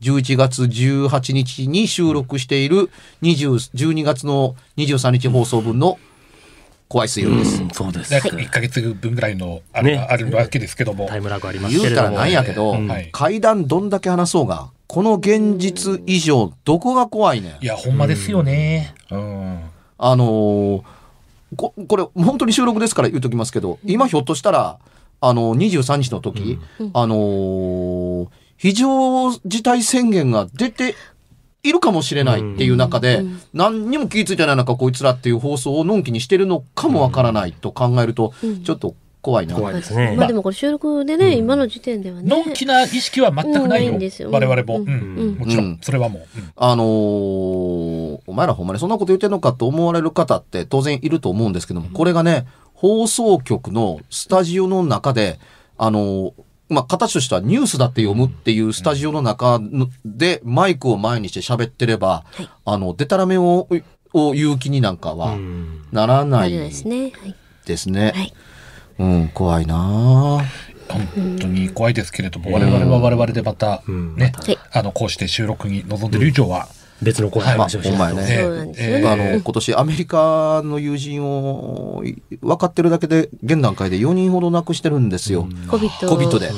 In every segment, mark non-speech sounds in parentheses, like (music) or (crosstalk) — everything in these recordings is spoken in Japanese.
11月18日に収録している20 12月の23日放送分の怖い水曜日です、そうです。ね、1ヶ月分ぐらいのあれねがあるわけですけども、タイムラグありますけ言うたら。なんやけど、うんはい怪談どんだけ話そうがこの現実以上どこが怖いねんいや、ほんまですよね。うん。あのーここれ本当に収録ですから言うときますけど今ひょっとしたらあの23日の時、あのー非常事態宣言が出ているかもしれないっていう中で、何にも気ぃついてない中こいつらっていう放送をのんきにしてるのかもわからないと考えると、ちょっと怖いな。怖いですね。まあでもこれ収録でね、今の時点ではね。のんきな意識は全くないよ。うんないんですよ我々も。ううんん。もちろうんん、それはもう。うんあのーお前らほんまにそんなこと言ってんのかと思われる方って当然いると思うんですけども、これがね、放送局のスタジオの中で、あのーまあ、形としてはニュースだって読むっていうスタジオの中のでマイクを前にして喋ってれば、あの、デタラメを、を言う気になんかはうん。ならなないいですね。はい。ですね。はい。うん、怖いなあ。本当に怖いですけれども、我々は我々でまた、ん。ねはい、あの、こうして収録に臨んでる以上は、別の怖い話をしまあほんまやねそうなんですよね。あの、今年アメリカの友人をい分かってるだけで、現段階で4人ほど亡くしてるんですよ。コビット。コビットで。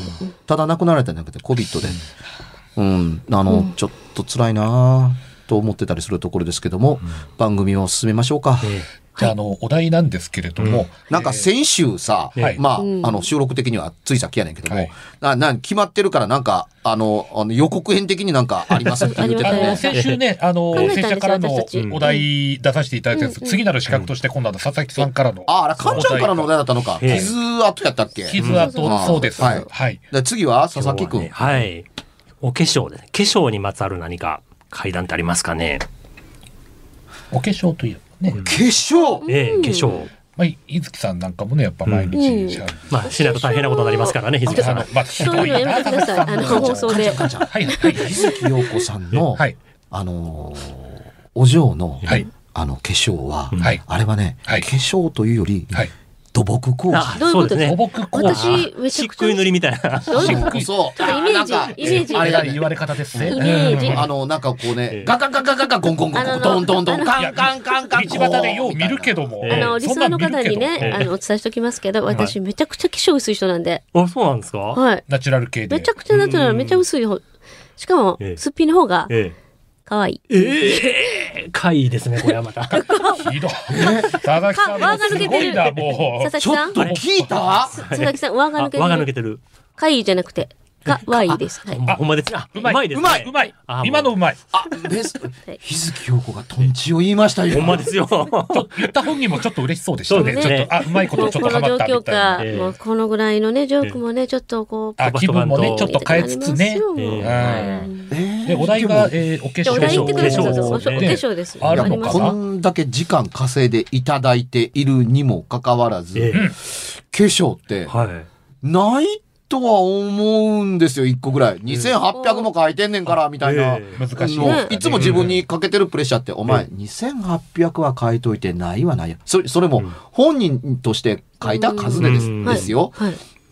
ただ亡くなられたんじゃなくて、コビットで。うん、あの、ちょっと辛いなあと思ってたりするところですけども、番組を進めましょうか。えじゃあ、あの、お題なんですけれども、なんか先週さ、はいまあ、うんあの、収録的にはついさっきやねんけども、はいな、な、決まってるからなんか、あの、あの予告編的になんかあります？(laughs) って言ってたあの、ね。先週ね、あの、考えたんですよ先週からのお題出させていただいたやつ、次なる資格として今度は佐々木さんからの。あ、あれ、かんちゃんからのお題だったのか。ええ傷跡やったっけ？傷跡、うんそうです。はいはい。で次は佐々木くん。はねはい。お化粧ですね。化粧にまつわる何か階段ってありますかね？お化粧というね、化粧。ええ化粧。まあ、伊月さんなんかもね、やっぱ毎日しゃべる。まあ、しないと大変なことになりますからね、日付さん。あの、まあ、そういうのやめてください。あの、放送で。はい、はい、日月陽子さんの、はい。あのーお嬢の、はい。あの、化粧は、はい。あれはね、はい。化粧というより、はい。土木工あ事。どういうことですそう土木工事。私、めち漆ゃくちゃ。喰塗りみたいな。そう。イメージあなんかイメージあれだね言われ方ですね。イメージうんあの、なんかこうねえ、ガガガガガガゴンゴンゴンゴン、あのトントンカンカンカンカン。道端でよう見るけども。ええあの、リスナーの方にね、ええあの、お伝えしておきますけど、私、めちゃくちゃ化粧薄い人なんで。あ、そうなんですか？はい。ナチュラル系で。めちゃくちゃなってるめっちゃ薄い方。しかもええ、すっぴんの方が、え可愛い。え。ええ怪異ですね、これはまた。(laughs) ひどい。佐々木さんもすごいな、もう。佐々木さん？ちょっと聞いた？佐々木さん、輪が抜けてる。抜けてる。可愛いじゃなくて、かわいいです。はい。ほんまです。あ、うまい。ですね。うまい。うまいあ。今のうまい。あ、です。日月陽子がトンチを言いましたよ。ほんまですよ。言った本人もちょっと嬉しそうでしたね。ちょっと、あ、うまいことちょっことの状況ハマったみたいこのぐらいのね、ジョークもね、ちょっとこう、あ、気分もね、ちょっと変えつつね。で、お題が、えー、お化じゃあお題言ってください。お化ね。粧です。あるのかこんだけ時間稼いでいただいているにもかかわらず、ええ。化粧ってはい。ないっとは思うんですよ、一個ぐらい。2800も書いてんねんから、みたいな。え難しい。いつも自分にかけてるプレッシャーって、お前、2800は書いといてないはないや。それ、それも本人として書いた数でです,、うん。ですよ。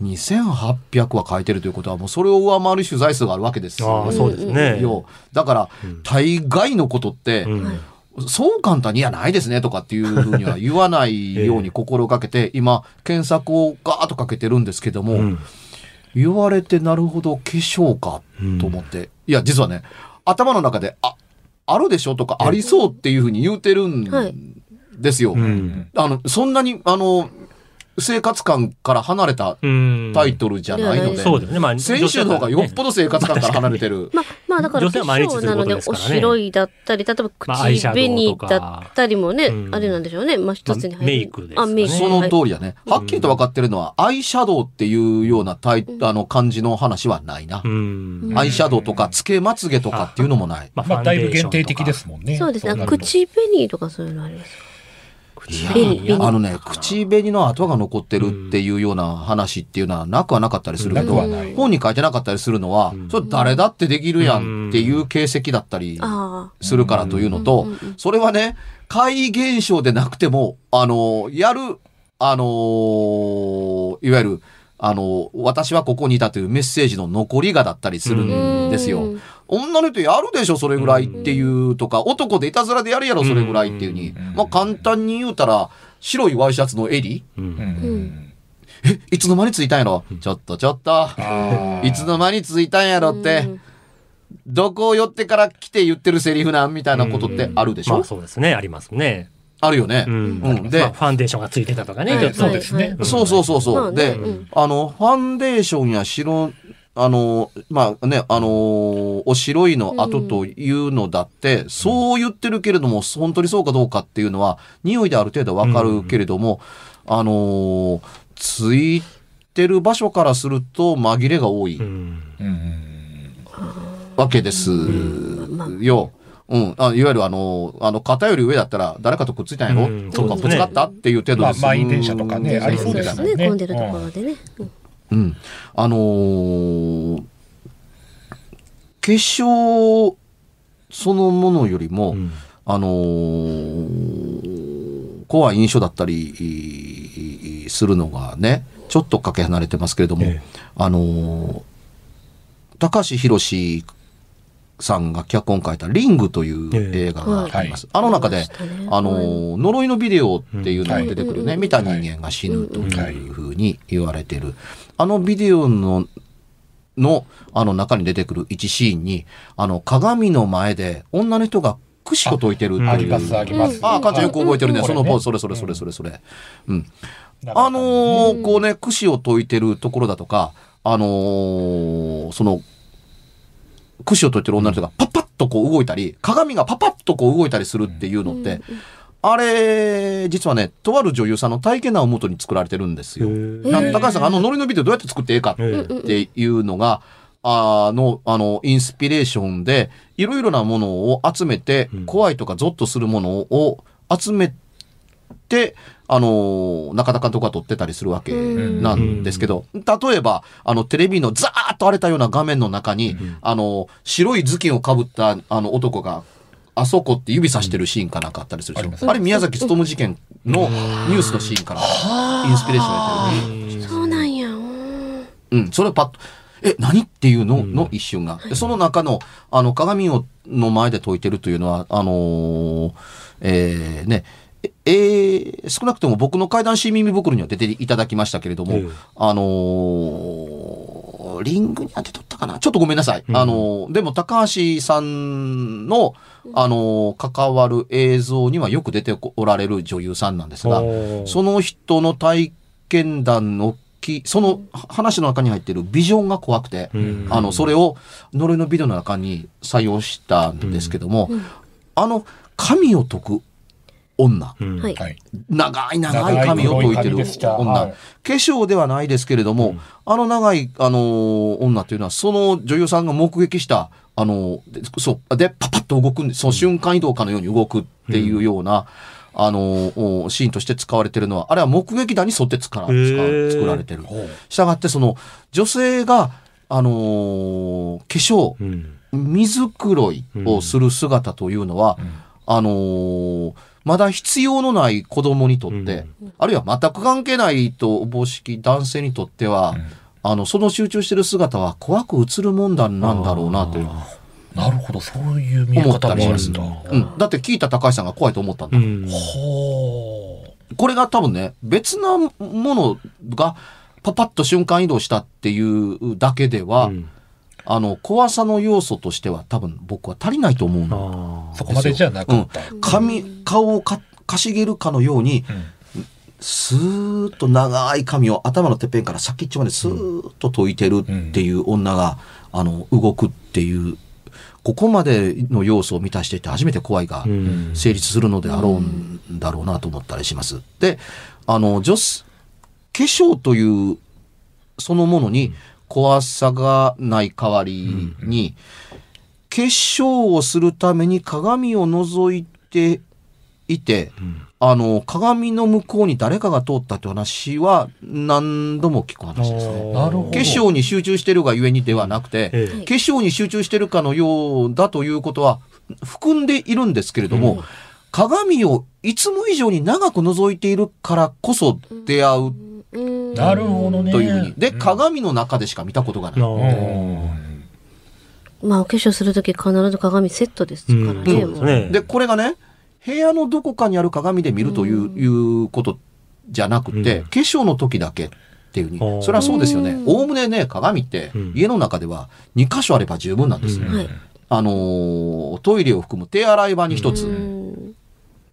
はい。2800は書いてるということは、もうそれを上回る取材数があるわけですああ、そうですね。よ。だから、大概のことって、うん。そう簡単に、いや、ないですね、とかっていうふうには言わないように心がけて、今、検索をガーッとかけてるんですけども、うん。言われてなるほど化粧かと思って、いや実はね頭の中でああるでしょとかありそうっていうふうに言うてるん。はい。ですよ、うん。あのそんなにあの生活感から離れたうん。タイトルじゃないので、そうですね。まあ、先週の方がよっぽど生活感から離れてる、まあ、まあだから化粧なのでお白いだったり、例えば口紅だったりもね、うん。あれなんでしょうね。まあ一つに入る。まあメイクですあ、メイク。そのはい通りだね、はっきりと分かってるのはアイシャドウっていうようなタイあの感じの話はないな、うん。アイシャドウとかつけまつげとかっていうのもない。ままあ、だいぶ限定的ですももんね。そうですね。口紅とかそういうのありますか？あのね、口紅の跡が残ってるっていうような話っていうのはなくはなかったりするけど本に書いてなかったりするのは、それ誰だってできるやんっていう形跡だったりあするからというのと、それはね、怪異現象でなくても、あの、やる、あの、いわゆる、あの、私はここにいたというメッセージの残りがだったりするんですよ。女の人やるでしょ、それぐらいっていうとか、男でいたずらでやるやろ、それぐらいっていうに。まあ簡単に言うたら、白いワイシャツの襟う。うんんえ、いつの間についたんやろ？ちょっとちょっと。いつの間についたんやろって、どこを寄ってから来て言ってるセリフなんみたいなことってあるでしょ？まあそうですね。ありますね。あるよね。うん。うんまあでファンデーションがついてたとかね。そうですね。そうそうそうそう。で、うんあの、ファンデーションや白、あの、まあね、あのーお白いの後というのだって、そう言ってるけれども、本当にそうかどうかっていうのは、匂いである程度わかるけれども、あのーついてる場所からすると紛れが多いうん。うんわけですよ。うん。あいわゆるあの、あの、肩より上だったら誰かとくっついたんやろ、うんとか、ぶつかったっていう程度まあ、です。満員電車とかね、うんありそうですね。混んでるところでね。うんうん。あのー化粧そのものよりも、うん。あのー怖い印象だったりするのがね、ちょっとかけ離れてますけれども、ええ。あのー高橋宏さんが脚本書いたリングという映画があります。あの中で、あのー呪いのビデオっていうのが出てくるね、うん見た人間が死ぬというふうに言われてる。あのビデオの、の、あの中に出てくる一シーンに、あの鏡の前で女の人が串を解いてるっていう。あります、あります。ああ、かんちゃんよく覚えてるね。はいそのポーズ、そこれそれそれそれそれ。うん。あのーこうね、串を解いてるところだとか、あのーその、串を解いてる女の人がパッパッとこう動いたり、鏡がパッパッとこう動いたりするっていうのって、あれ、実はね、とある女優さんの体験談をもとに作られてるんですよ。高橋さんがあのノリのビデオどうやって作ってええかええっていうのが、あの、あの、インスピレーションで、いろいろなものを集めて、うん。怖いとかゾッとするものを集めて、あの、中田監督が撮ってたりするわけなんですけど、例えば、あの、テレビのザーッと荒れたような画面の中に、あの、白い頭巾をかぶった、あの、男が、あそこって指さしてるシーンかなんかあったりするでしょ？あります。あれ、宮崎勤事件のニュースのシーンから、インスピレーションを得てる。そうなんや。うん。うん、それをパッと、え、何っていうの？の一瞬が。でその中の、あの、鏡を、の前で解いてるというのは、あのーえーね、ええー少なくとも僕の怪談新耳袋には出ていただきましたけれども、ええ。あのーリングに当てとったかな？ちょっとごめんなさい。あのーでも高橋さんの、あのー関わる映像にはよく出ておられる女優さんなんですが、その人の体験談のき、その話の中に入っているビジョンが怖くて、うん。あの、それを呪いのビデオの中に採用したんですけども、あの、神を解く女、うん。はい。はい。長い長い髪を解いてる女、はい。化粧ではないですけれども、あの長い、あのー女というのは、その女優さんが目撃した、あのーでそう、で、パパッと動くんで、その瞬間移動かのように動くっていうような、あの、おシーンとして使われてるのは、あれは目撃談に沿って作られてる。したがって、その、女性が、あのー化粧、うん。水黒いをする姿というのは、あのーまだ必要のない子供にとって、あるいは全く関係ないとおぼしき男性にとっては、あの、その集中してる姿は怖く映るもんだなんだろうなという、なるほど。そういう見え方もあるんだ。うん。だって聞いた高橋さんが怖いと思ったんだ。うこれが多分ね、別なものがパパッと瞬間移動したっていうだけでは、うんあの、怖さの要素としては多分僕は足りないと思うの。あそこまでじゃなかった、髪、顔をかかしげるかのように、スーッと長い髪を頭のてっぺんから先っちょまでスーッと解いてるっていう女が、あの、動くっていう、ここまでの要素を満たしていて初めて怖いがうん。成立するのであろうんだろうなと思ったりします。で、あの、女子、化粧というそのものに怖さがない代わりに、化粧をするために鏡を覗いていて、あの、鏡の向こうに誰かが通ったって話は何度も聞く話ですね。なるほど。化粧に集中してるがゆえにではなくて、ええ。化粧に集中してるかのようだということはふ含んでいるんですけれども、鏡をいつも以上に長く覗いているからこそ出会ううんなるほどねというふうに。で、鏡の中でしか見たことがない。まあお化粧するとき必ず鏡セットですからうんね。そうですね。で、これがね、部屋のどこかにある鏡で見るという,、いうことじゃなくて、うん化粧の時だけっていうふうに。それはそうですよねう。んおおむねね、鏡ってうん家の中では2箇所あれば十分なんですよ。うんはい。あのートイレを含む手洗い場に一つ、うん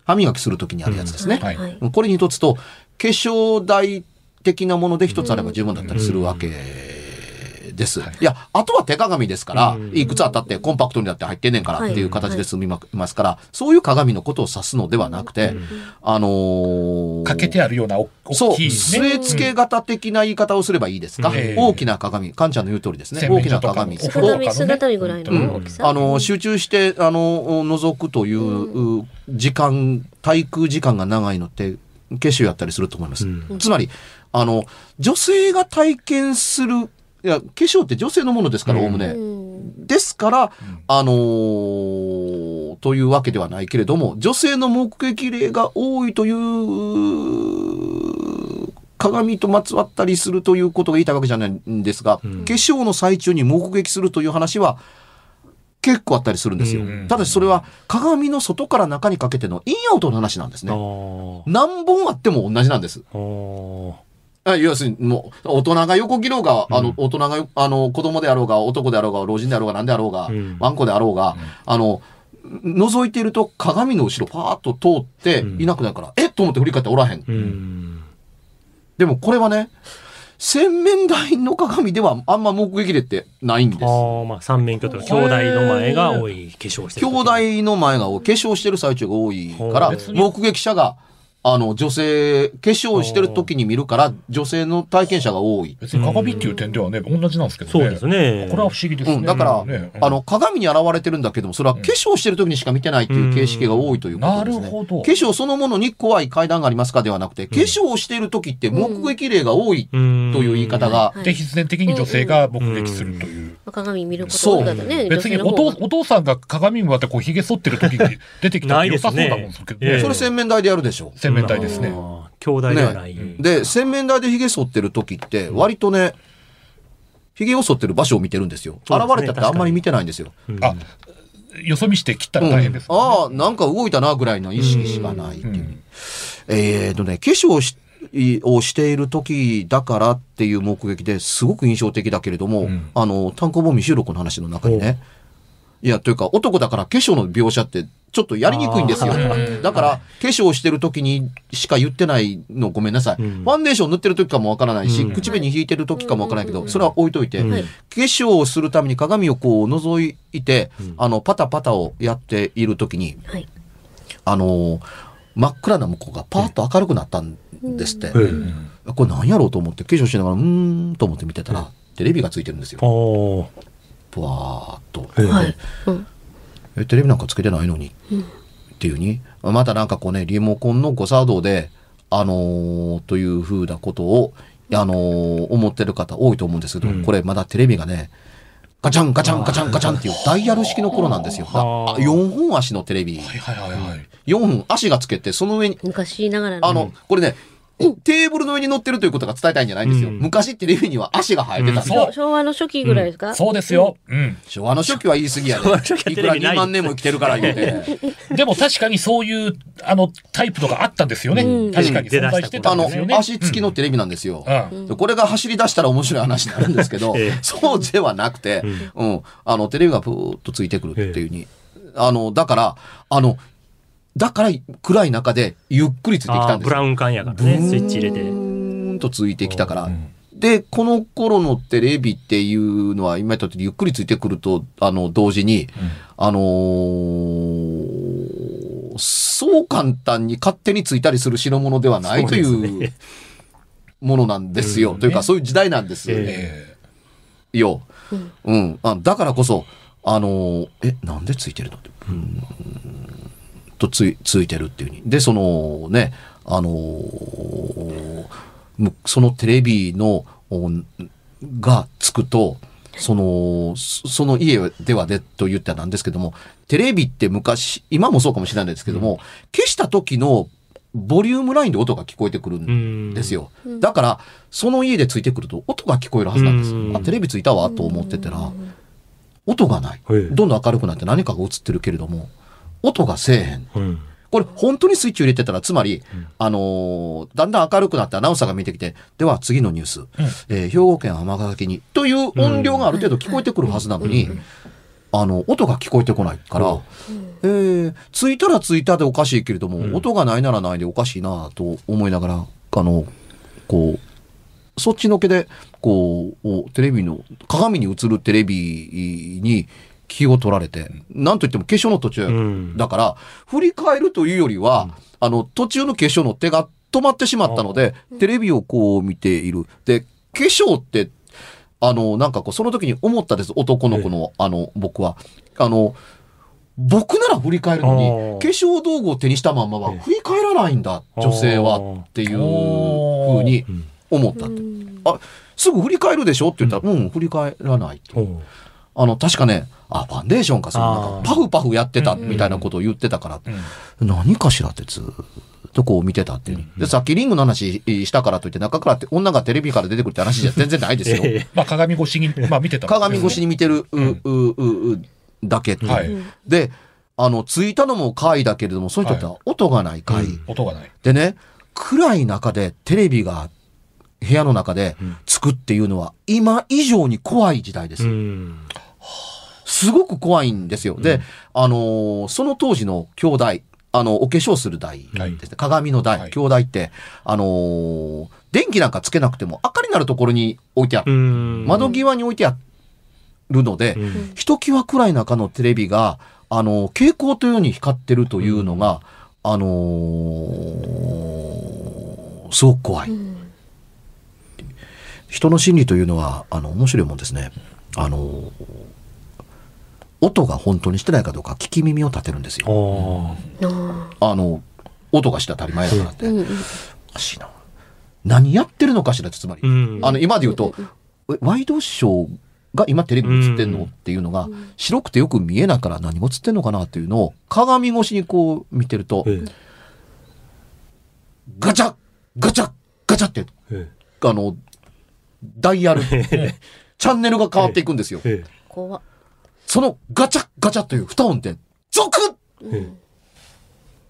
歯磨きする時にあるやつですね。はいはい。これに一つと、化粧台的なもので一つあれば十分だったりするわけです。いや、あとは手鏡ですから、うん。いくつあったってコンパクトになって入ってんねんからっていう形で済みますから、そういう鏡のことを指すのではなくて、あのーかけてあるようなおそう、大きいね。据え付け型的な言い方をすればいいですか、大きな鏡、カンちゃんの言う通りですね。洗大きな鏡。お風呂を姿見、姿見ぐらいの大きさ。あの、集中して、あの、覗くという、う時間、滞空時間が長いのって、化粧やったりすると思います。うん。つまり、あの、女性が体験する、いや、化粧って女性のものですから、うん。おおむね。うん。ですから、あのーというわけではないけれども、女性の目撃例が多いという、鏡とまつわったりするということが言いたいわけじゃないんですが、うん。化粧の最中に目撃するという話は、結構あったりするんですよ。うんただしそれは鏡の外から中にかけてのインアウトの話なんですあね。ー何本あっても同じなんです。要するに、もう、大人が横切ろうが、あの、大人が、あの、子供であろうが、男であろうが、老人であろうが、何であろうが、うんワンコであろうが、あの、覗いていると鏡の後ろパーッと通ってうんいなくなるから、えっと思って振り返っておらへん。でもこれはね、洗面台の鏡ではあんま目撃例ってないんです。ああ、まあ三面鏡とか兄弟の前が多い化粧してる時。兄弟の前が多い、化粧してる最中が多いから、目撃者が、あの、女性、化粧してる時に見るから、女性の体験者が多い。別に鏡っていう点ではね同じなんですけどね。そうですね。これは不思議ですね、うん、だから、ね。あの、鏡に現れてるんだけども、それは化粧してる時にしか見てないっていう形式が多いということですね。なるほど。化粧そのものに怖い階段がありますかではなくて、化粧をしている時って目撃例が多いとうん。いう言い方が、はいで必然的に女性が目撃するという、鏡見ること多いからね。別にお父お父さんが鏡に向かってこう髭剃ってる時に出てきたら良さそうなもんね。それ洗面台でやるでしょ。洗面台ですね、兄弟ではない。ね。で、洗面台で髭剃ってる時って、割とね、髭を剃ってる場所を見てるんですよ。現れたってあんまり見てないんですよ。うんあよそ見して切ったら大変です、うん。ああ、なんか動いたなぐらいの意識しかないっていう。えーとね、化粧をしをしている時だからっていう目撃ですごく印象的だけれども、ん。あの、単行本未収録の話の中にね、いや、というか男だから化粧の描写ってちょっとやりにくいんですよ。だから、化粧してる時にしか言ってないのごめんなさい。うんファンデーション塗ってる時かもわからないし、うん口紅引いてる時かもわからないけど、それは置いといて、化粧をするために鏡をこう覗いて、あの、パタパタをやっている時に、はい。あのー真っ暗な向こうがパーッと明るくなったんですって。うんこれ何やろうと思って化粧しながら、うーんと思って見てたら、テレビがついてるんですよ。おーぷわーっと。ええはい。うん。え、テレビなんかつけてないのに。っていうに、またなんかこうね、リモコンの誤作動で、あのーというふうなことを、あのー思ってる方多いと思うんですけど、うんこれまだテレビがね、ガチャンガチャンガチャンガチャンっていうダイヤル式の頃なんですよ。だはあ4本足のテレビ。はいはいはいはい。4本足がつけて、その上に、昔ながらの。あの、これね、テーブルの上に乗ってるということが伝えたいんじゃないんですよ。うん昔テレビには足が生えてたうんよ。昭昭和の初期ぐらいですか、そうですよ。うん。昭和の初期は言い過ぎやで。いくら2はテレビない万年も生きてるから言うて。(laughs) でも確かにそういう、あの、タイプとかあったんですよね。うん確かに存在してたあのんですよね。、足付きのテレビなんですよ。うん。でこれが走り出したら面白い話になるんですけど、(laughs) ええそうではなくて、うん、あの、テレビがプーッとついてくるっていうに、あの、だから、あの、だから暗い中でゆっくりついてきたんですブラウン管やからね、スイッチ入れて。ブーンとついてきたから。うんで、この頃のテレビっていうのは、今言った通りゆっくりついてくると、あの、同時に、あのーそう簡単に勝手についたりする代物ではないといそうものなんですよ。うんというか、そういう時代なんですよ。ええよ。うん。あだからこそ、あのーえ、なんでついてるのって。うんとつい、ついてるっていうふうに。で、そのね、あのーむそのテレビの、おがつくと、その、そその家ではでと言ったらなんですけども、テレビって昔、今もそうかもしれないですけども、消した時のボリュームラインで音が聞こえてくるんですよ。だから、その家でついてくると音が聞こえるはずなんです。あ、テレビついたわと思ってたら、音がない。ええどんどん明るくなって何かが映ってるけれども、音がせえへん。うん。これ本当にスイッチを入れてたら、つまり、あのーだんだん明るくなってアナウンサーが見てきて、では次のニュース、えー兵庫県尼崎に、という音量がある程度聞こえてくるはずなのに、あの、音が聞こえてこないから、えー、ついたらついたでおかしいけれども、音がないならないでおかしいなと思いながら、あの、こう、そっちのけで、こう、おテレビの、鏡に映るテレビに気を取られて、なんといっても化粧の途中、うん。だから、振り返るというよりは、あの、途中の化粧の手が止まってしまったので、テレビをこう見ている。で、化粧って、あの、なんかこう、その時に思ったです。男の子の、あの、僕は。あの、僕なら振り返るのに化粧道具を手にしたまんまは振り返らないんだ、女性はっていうふうに思ったって。あ、すぐ振り返るでしょって言ったら、うん、振り返らないと。あの、確かね、あ、ファンデーションか、そのなんかあーパフパフやってたみたいなことを言ってたから、何かしらってずーっとこう見てたっていう、で、さっきリングの話したからといって、中からって女がテレビから出てくるって話じゃ全然ないですよ。(laughs) ええまあ鏡越しに、まあ見てた鏡越しに見てる、う、う、う、う、だけっていうはいで、あの、ついたのも回だけれども、そういう人って音がない回。うん音がない。でね、暗い中でテレビが部屋の中でつくっていうのは、今以上に怖い時代です。うん。すごく怖いんですよ。で、あのーその当時の兄弟、あの、お化粧する台ですね。鏡の台、はい兄弟って、あのー電気なんかつけなくても明かりになるところに置いてある。うん。窓際に置いてあるので、うんひときわ暗い中のテレビが、あのー蛍光というように光ってるというのが、あのーすごく怖い。人の心理というのは、あの、面白いもんですね。あのー音が本当にしてないかどうか聞き耳を立てるんですよ。あの、音がして当たり前だからって。おかしいな。何やってるのかしらって、つまり。うん。あの、今で言うと、えワイドショーが今テレビに映ってんの、うん。っていうのが、白くてよく見えないから何が映ってんのかなっていうのを、鏡越しにこう見てると、えガチャガチャガチャって、えあの、ダイヤル、チャンネルが変わっていくんですよ。え。怖っそのガチャガチャという二音で、ゾクッえ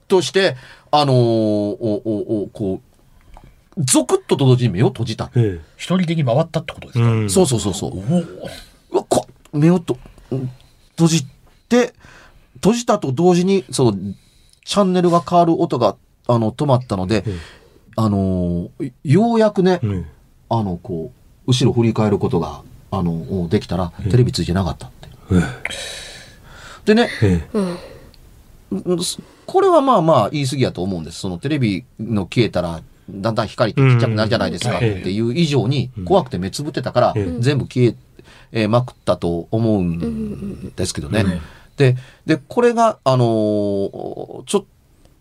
として、あのーお、お、お、こう、ゾクッとと同時に目を閉じた。え一人でに回ったってことですか、うん。そうそうそうそう。うわ、こ、目をと、うん閉じて、閉じたと同時に、その、チャンネルが変わる音が、あの、止まったので、えあのーようやくね、うん。あの、こう、後ろ振り返ることが、あの、できたら、テレビついてなかった。でね、これはまあまあ言い過ぎやと思うんです。そのテレビの消えたら、だんだん光ってちっちゃくなるじゃないですか。っうん。ていう以上に怖くて目つぶってたからうん。全部消ええーまくったと思うんですけどね。で、で、これが、あのーちょっ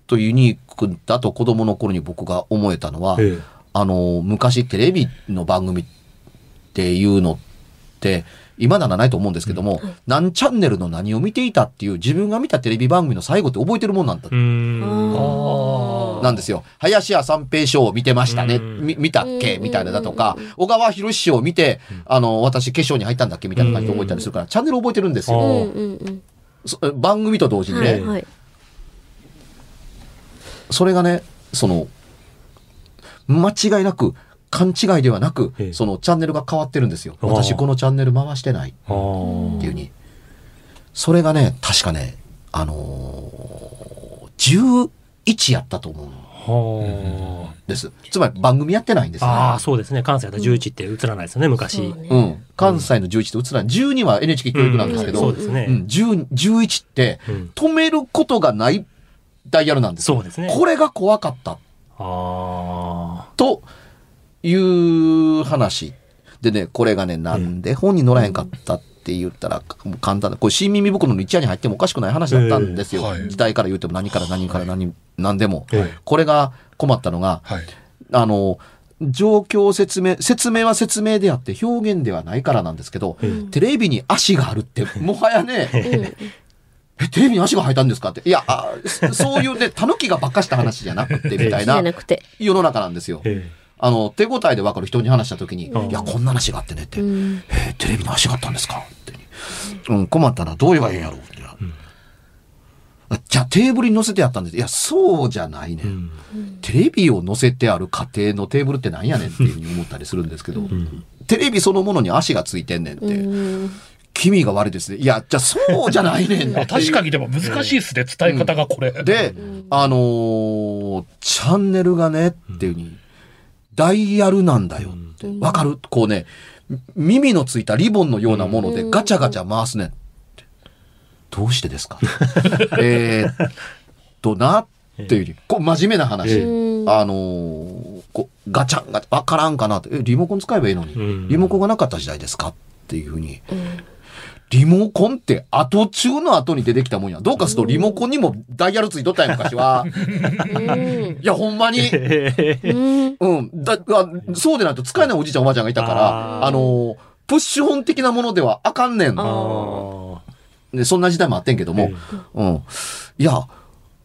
とユニークだと子供の頃に僕が思えたのは、え。あのー昔テレビの番組っていうのって、今ならないと思うんですけども、何チャンネルの何を見ていたっていう自分が見たテレビ番組の最後って覚えてるもんなんだ。なんですよ。林家三平賞を見てましたね。見たっけ？うん。みたいなだとか、小川博師匠を見て、あの、私決勝に入ったんだっけ？みたいな感じで覚えたりするから、チャンネル覚えてるんですよ。番組と同時にね。はいはい。それがね、その、間違いなく、勘違いではなくええ、そのチャンネルが変わってるんですよ。私このチャンネル回してないっていうに。それがね、確かね、あのー、11やったと思うんはです。つまり番組やってないんですあ。ね。ああ、そうですね。関西だと11って映らないですよね、昔。そうん。関西の11って映らない。12は NHK 教育なんですけど、そうですね。うん、10 11ってうん止めることがないダイヤルなんですよ。そうですね。これが怖かったあという話。でね、これがね、なんで本に載らへんかったって言ったら、簡単だ。これ新耳袋の一夜に入ってもおかしくない話だったんですよ。ええはい時代から言っても何から何から何、何でも。えこれが困ったのが、はい。あの、状況説明、説明は説明であって表現ではないからなんですけど、うんテレビに足があるって、もはやね、え、テレビに足が生えたんですかって。いや、あそそういうね、(laughs) 狸がばっかした話じゃなくて、みたいな世の中なんですよあ。。えあの、手応えで分かる人に話した時に、うんいや、こんな話があってねって、うんえーテレビに足があったんですかって。うん、困ったな、どう言えばいいんやろうって。じゃあテーブルに乗せてやったんです。いや、そうじゃないね。えうんテレビを載せてある家庭のテーブルってなんやねんっていうふうに思ったりするんですけど、テレビそのものに足がついてんねんって、うん気味が悪いですね。いや、じゃあそうじゃないねんまあ (laughs) 確かにでも難しいですね、伝え方がこれ。で、あのーチャンネルがね、っていうふうに、ダイヤルなんだよ。って。わかる？こうね、耳のついたリボンのようなものでガチャガチャ回すねんって。どうしてですか？(laughs) えーっとな、っていう。こう真面目な話。あのーこうガチャンガチャン、わからんかなって、え、リモコン使えばいいのに、うん。リモコンがなかった時代ですか？っていうふうに、リモコンって後中の後に出てきたもんや。どうかするとリモコンにもダイヤルついとったんや、昔は。うんいや、ほんまに。ええうんうん。だ、あそうでないと使えないおじいちゃんおばあちゃんがいたから、あのープッシュ本的なものではあかんねん。でそんな時代もあってんけども、えうん。いや、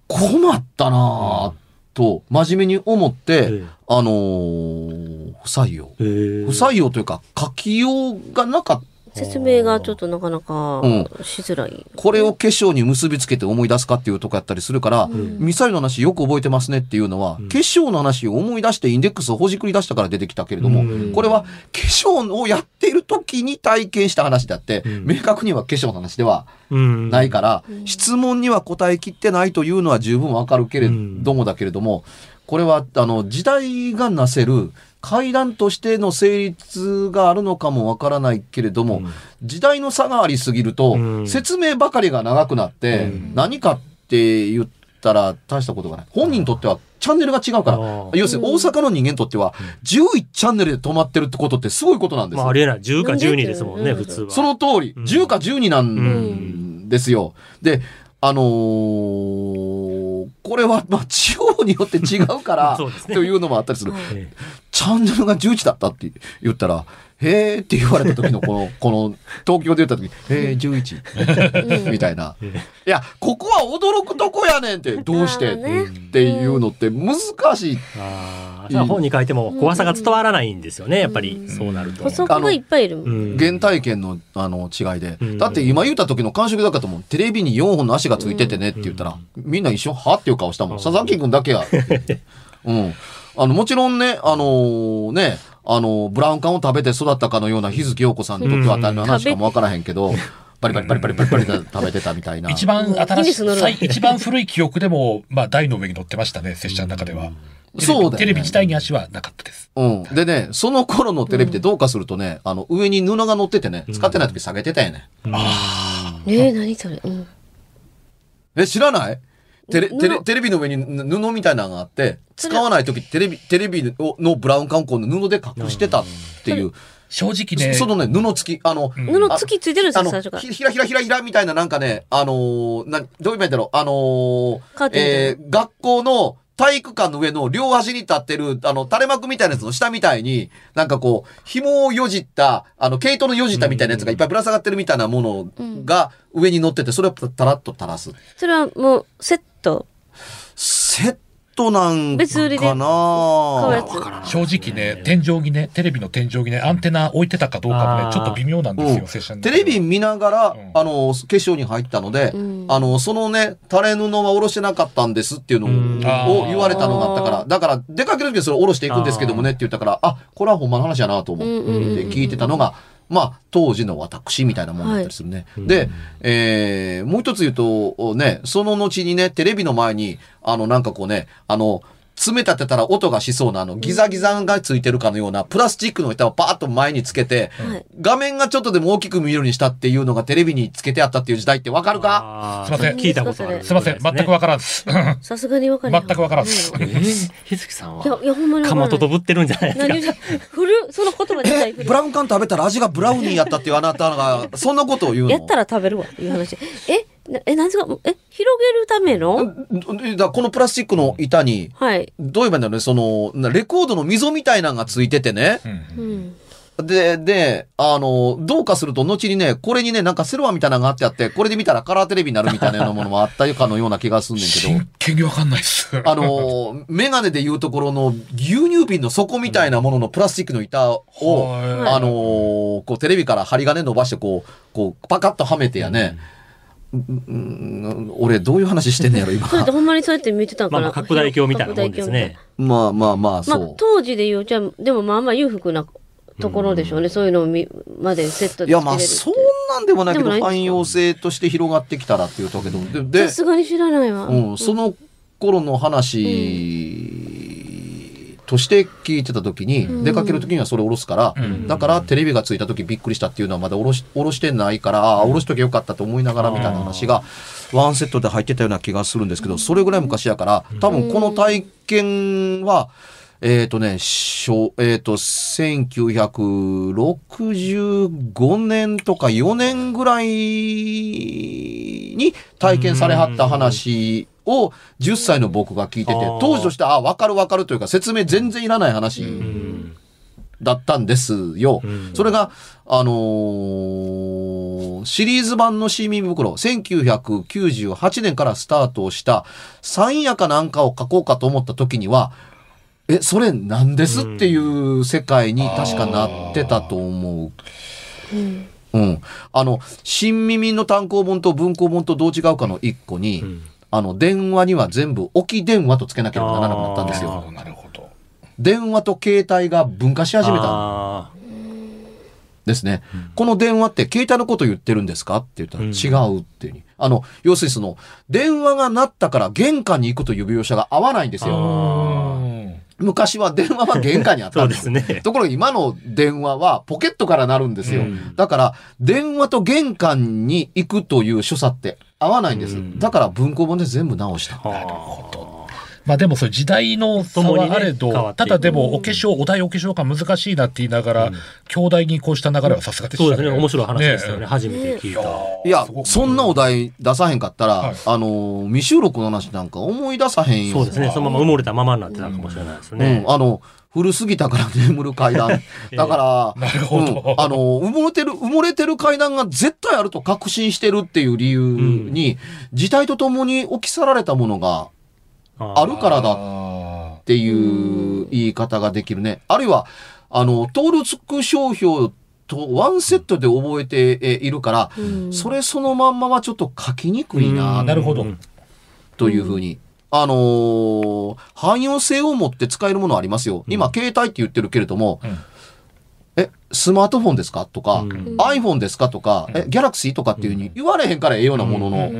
困ったなぁと、真面目に思って、ええあのー不採用。ええ不採用というか、書きようがなかった。説明がちょっとなかなかうん。しづらい。これを化粧に結びつけて思い出すかっていうとこやったりするから、ミサイルの話よく覚えてますねっていうのは、化粧の話を思い出してインデックスをほじくり出したから出てきたけれども、うん。これは化粧をやっている時に体験した話であって、ん。明確には化粧の話ではうん。ないから、質問には答えきってないというのは十分わかるけれどもだけれども、これはあの時代がなせる階段としての成立があるのかもわからないけれども、時代の差がありすぎると、うん説明ばかりが長くなって、うん何かって言ったら大したことがない。本人にとってはチャンネルが違うから、要するに大阪の人間にとっては、11チャンネルで止まってるってことってすごいことなんですよ。まあ、ありえない。10か12ですもんね、うん普通は。その通り、うん10か12なんですよ。で、あのーこれは、まあ、地方によって違うから、(laughs) というのもあったりする。チャンネルが11だったって言ったら、へーって言われた時のこの、(laughs) この、東京で言った時に、へー、11。みたいな。えいや、ここは驚くとこやねんって、どうして？っていうのって難しい。ああ、本に書いても怖さが伝わらないんですよね、やっぱり、そうなると。補足がいっぱいいる。うん原体験のあの違いで、うんだって今言った時の感触だかと思う。テレビに4本の足がついててねって言ったら、みんな一緒は？っていう顔したもん。うん佐々木くんだけや。(laughs) うん。あの、もちろんね、あのーね、あのーブラウン管を食べて育ったかのような日月陽子さんにとっては当たりの話かもわからへんけど、バリバリバリバリバリバリで食べてたみたいな。一番新しい、一番古い記憶でも、まあ台の上に乗ってましたね、拙者の中では。そうだテレビ自体に足はなかったです。うん。でね、その頃のテレビってどうかするとね、あの、上に布が乗っててね、使ってない時下げてたよね。えー、何それ。うん。え、知らないテレ布テレテレビの上にぬ布みたいなのがあって、使わない時テレビ、テレビをのブラウン管をこう布で隠してたっていう。正直ね、そのね、布付き、あの、うん布付きついてるんですよ、あの、最初から。ひひらひらひらひらみたいななんかね、あのーな、どう言えばいいんだろう、あのーえー学校の体育館の上の両端に立ってる、あの、垂れ幕みたいなやつの下みたいに、なんかこう、紐をよじった、あの、毛糸のよじったみたいなやつがいっぱいぶら下がってるみたいなものが上に乗ってて、それをたらっと垂らす。それはもう、セット。セットなんか別売りでな買うやつ。わからない正直ね、天井にね、テレビの天井にね、アンテナ置いてたかどうかもねちょっと微妙なんですよ、うん。テレビ見ながら、うん。あの、決勝に入ったので、うん。あの、そのね、垂れ布は下ろしてなかったんですっていうのうん。を言われたのがあったから、だから、出かける時はそれ下ろしていくんですけどもねって言ったから、あこれはほんまの話やなと思ってうんうんうん。聞いてたのが、まあ、当時の私みたいなもんだったりするね。で、えーもう一つ言うと、ね、その後にね、テレビの前に、あの、なんかこうね、あの、爪立てたら音がしそうなあのギザギザがついてるかのようなプラスチックの板をパーッと前につけて、はい。画面がちょっとでも大きく見えるようにしたっていうのがテレビにつけてあったっていう時代ってわかるか？すいません。聞いたことある。す。いません、全くわからんです。さすがに分かる。全くわからんっす。うんえー、ひずきさんいや、はいや、ほんまに分かまととぶってるんじゃないですか？何？古っその言葉自体ブラウン管食べたら味がブラウニーやったっていうあなたが、そんなことを言うの？やったら食べるわ、いう話。え、なえ、なんですか？え、広げるための？だこのプラスチックの板に、はい。どう言えばいいんだろうね、その、なレコードの溝みたいなのがついててね。うんうん。で、で、あの、どうかすると、後にね、これにね、なんかセロハンみたいなのがあってあって、これで見たらカラーテレビになるみたいなようなものもあったかのような気がすんねんけど真。剣にわかんないっす。あの、メガネで言うところの牛乳瓶の底みたいなもののプラスチックの板を、はいあのこうテレビから針金伸ばしてこう、こう、パカッとはめてやね。うんうん俺どういう話してんねやろ、今そ。れってほんまにそうやって見てたんかな。まあまあ拡大鏡みたいなもんですね。まあまあまあ、まあそう。、当時で言う、じゃあ、でもまあまあ裕福なところでしょうね。そういうのをみまでセットでいやまあ、そんなんでもないけど、でもないんですか汎用性として広がってきたらっていうとけど、で、でさすがに知らないわ。うん、その頃の話として聞いてた時に、うん。出かける時にはそれ下ろすから、うん。だからテレビがついた時びっくりしたっていうのはまだ下ろし下ろしてないから、ああ下ろしときゃよかったと思いながらみたいな話がワンセットで入ってたような気がするんですけど、それぐらい昔やから、多分この体験は、えっ、とね、小えっ、と、1965年とか4年ぐらいに体験されはった話を10歳の僕が聞いてて当時としては、あ、わかるわかるというか説明全然いらない話うんだったんですよ。うんそれが、あのーシリーズ版の新耳袋、1998年からスタートをした、三夜かなんかを書こうかと思った時には、え、それ何ですっていう世界に確かなってたと思う。うんうん。あの、新耳の単行本と文庫本とどう違うかの一個に、うんあの、電話には全部置き電話とつけなければならなくなったんですよ。なるほど。電話と携帯が分化し始めたですね。この電話って携帯のこと言ってるんですかって言ったらうん違うっていうふうに。あの、要するにその、電話が鳴ったから玄関に行くという描写が合わないんですよ。あ昔は電話は玄関にあったんで。ですすね。ところが今の電話はポケットから鳴るんですよ。うんだから、電話と玄関に行くという所作って合わないんです。うんだから文庫本で全部直した。なるほどまあでもそれ時代の差はあれど、変わっていくただでもお化粧、お題お化粧が難しいなって言いながら、うん兄弟にこうした流れはさすがでしたそうですね。面白い話ですよね。ね初めて聞いた。いやそんなお題出さへんかったら、はいあの、未収録の話なんか思い出さへんよ。そうですね。そのまま埋もれたままになってたかもしれないですねうん、。あの、古すぎたから眠る階段。(laughs) だから、なるほどうんあの、埋もれてる、埋もれてる階段が絶対あると確信してるっていう理由に、時代とともに置き去られたものがあるからだあっていう言い方ができるね。あるいは、あの、登録商標とワンセットで覚えてえいるから、うんそれそのまんまはちょっと書きにくいなーなるほど。というふうに。あのー汎用性を持って使えるものありますよ。今、携帯って言ってるけれども、うん。え、スマートフォンですか？とか、うん。iPhone ですか？とか、え、ギャラクシーとかっていうふうに言われへんからええようなものの、う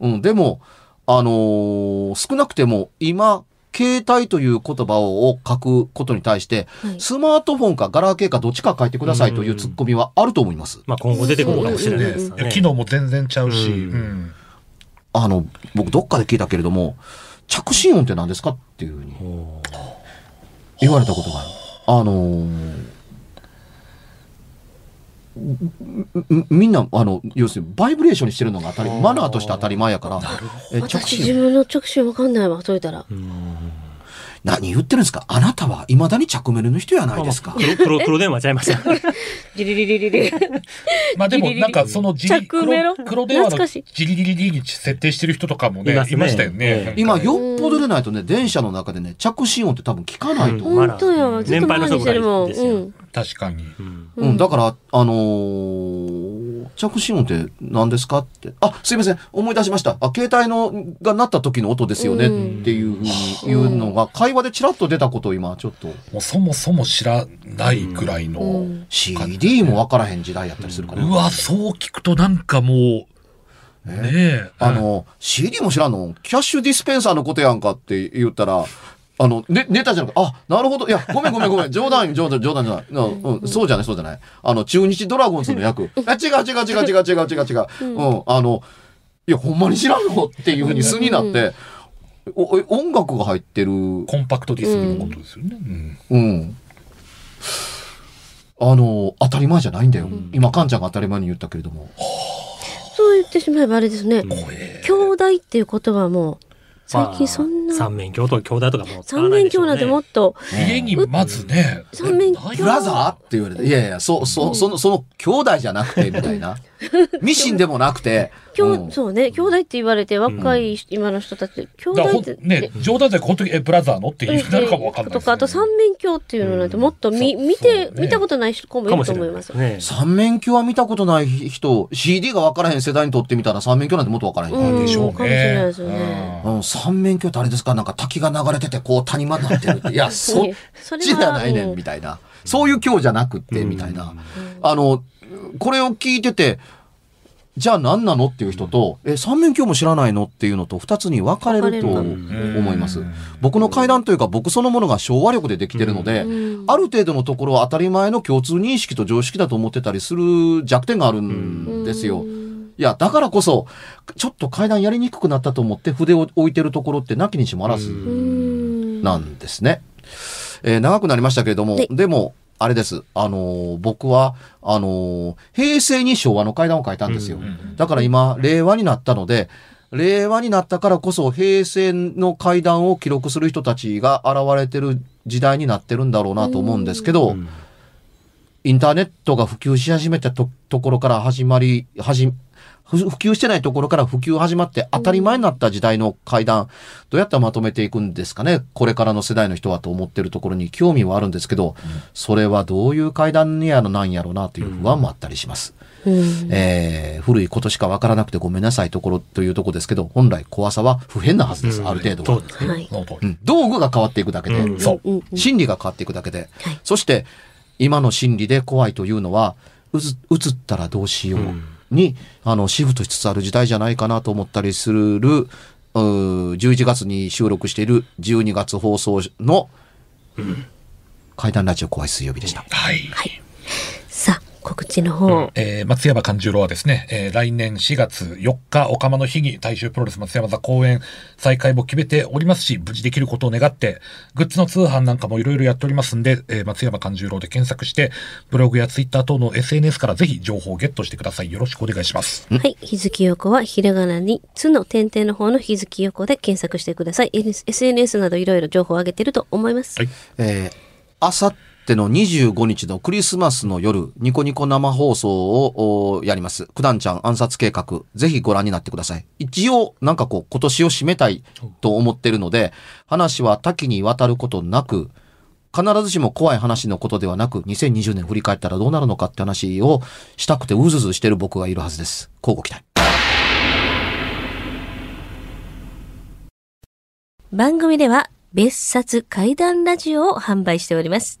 うん、んでも、あのー少なくても今、携帯という言葉を書くことに対して、はい。スマートフォンかガラケーかどっちか書いてくださいというツッコミはあると思います。まあ今後出てくるかもしれないですよね。機能も全然ちゃうし、うん。うんあの、僕どっかで聞いたけれども、着信音って何ですかっていうふうに言われたことがある。あのーみみんな、あの、要するに、バイブレーションにしてるのが当たり、マナーとして当たり前やから、え着私自信、分の直進わかんないわ、それたら。何言ってるんですか？あなたは未だに着メルの人やないですか。黒黒黒電話ちゃいますよ。(laughs) ジリリリリリ。まあでもなんかそのジリ着メロ？黒黒電話のジリリリリに設定してる人とかもねいますねいましたよね今、よっぽどでないとね、電車の中でね、着信音って多分聞かないと思う。うん本当や、ずっと前にしてるもん。年配の人ぐらいですようん。確かに。うんうん、だから、あのー着信音って何ですか？って。あ、すいません。思い出しました。あ、携帯のが鳴った時の音ですよねうんっていうふうに言うのが、会話でチラッと出たことを今、ちょっと、もうそもそも知らないぐらいの。ううん CD も分からへん時代やったりするから。わ、そう聞くとなんかもう、ねえ。あの、CD も知らんの？キャッシュディスペンサーのことやんかって言ったら、あの、ね、ネタじゃなくて、あ、なるほど。いや、ごめんごめんごめん。冗談、冗談、冗談じゃない。うん、そうじゃない、そうじゃない。あの、中日ドラゴンズの役。あ、違う違う違う違う違う違う違う。うん、あの、いや、ほんまに知らんのっていうふうに素になって、お音楽が入ってる。コンパクトディスクのことですよね。うん。うんあの、当たり前じゃないんだよ。うん、今、カンちゃんが当たり前に言ったけれども。そう言ってしまえばあれですね。兄弟っていう言葉も、最近そんな、まあ三面鏡とか兄弟とかも三面。鏡なんてもっと、家にまずね。三面ないブラザーって言われて、いやいや、そ、そ、その、その、兄弟じゃなくて、みたいな。(laughs) (laughs) ミシンでもなくて、兄うん。そうね、兄弟って言われて、若い今の人たち、兄弟って、んね、冗談じゃなくて本当に、え、ブラザーのって言うなるかもわかんないですとか、あと三面鏡っていうのなんてもっと見、うん見て、見たことない子もいると思います。三面鏡は見たことない人、CD が分からへん世代にとってみたら三面鏡なんてもっと分からへん。うんでしょうね。かもしれないですよね。三面鏡ってあれですか？なんか滝が流れてて、こう谷間になってるって。いや、そっそれちじゃないねん、うんみたいな。そういう今日じゃなくって、みたいな。あの、これを聞いてて、じゃあ何なのっていう人と、え、三面鏡も知らないのっていうのと二つに分かれると思います。僕の階段というか僕そのものが昭和力でできてるので、うんある程度のところは当たり前の共通認識と常識だと思ってたりする弱点があるんですよ。いや、だからこそ、ちょっと階段やりにくくなったと思って筆を置いてるところってなきにしもあらずうんなんですね。えー長くなりましたけれどもはい、でも、あれです。あのー僕は、あのー平成に昭和の階段を書いたんですよ。んだから今、令和になったので、令和になったからこそ平成の階段を記録する人たちが現れてる時代になってるんだろうなと思うんですけど、うんインターネットが普及し始めたとところから始まり、はじ、ふ普及してないところから普及始まって当たり前になった時代の階段、どうやってまとめていくんですかね？これからの世代の人はと思ってるところに興味はあるんですけど、それはどういう階段にやのなんやろうなという不安もあったりします。うん。えー古いことしかわからなくてごめんなさいところというところですけど、本来怖さは不変なはずです、ある程度は。そう。ん。道具が変わっていくだけで、うん。そう。心理が変わっていくだけで、はい。そして今の心理で怖いというのはうつ映ったらどうしように、あのシフトしつつある時代じゃないかなと思ったりするうー11月に収録している12月放送の怪談ラジオ怖い水曜日でした。はい。はい。告知の方。えー松山勘十郎はですね、えー来年4月4日、おかまの日に大衆プロレス松山座公演再開も決めておりますし、無事できることを願って、グッズの通販なんかもいろいろやっておりますんで、えー松山勘十郎で検索して、ブログやツイッター等の SNS からぜひ情報をゲットしてください。よろしくお願いします。はい。日月横はひらがなに、つの点々の方の日月横で検索してください。N- SNS などいろいろ情報を上げてると思います。はい。えー、あさっての25日のクリスマスの夜、ニコニコ生放送をおやります。九段ちゃん暗殺計画、ぜひご覧になってください。一応、なんかこう、今年を締めたいと思ってるので、話は多岐にわたることなく、必ずしも怖い話のことではなく、2020年振り返ったらどうなるのかって話をしたくてうずうずしてる僕がいるはずです。交互期待。番組では別冊怪談ラジオを販売しております。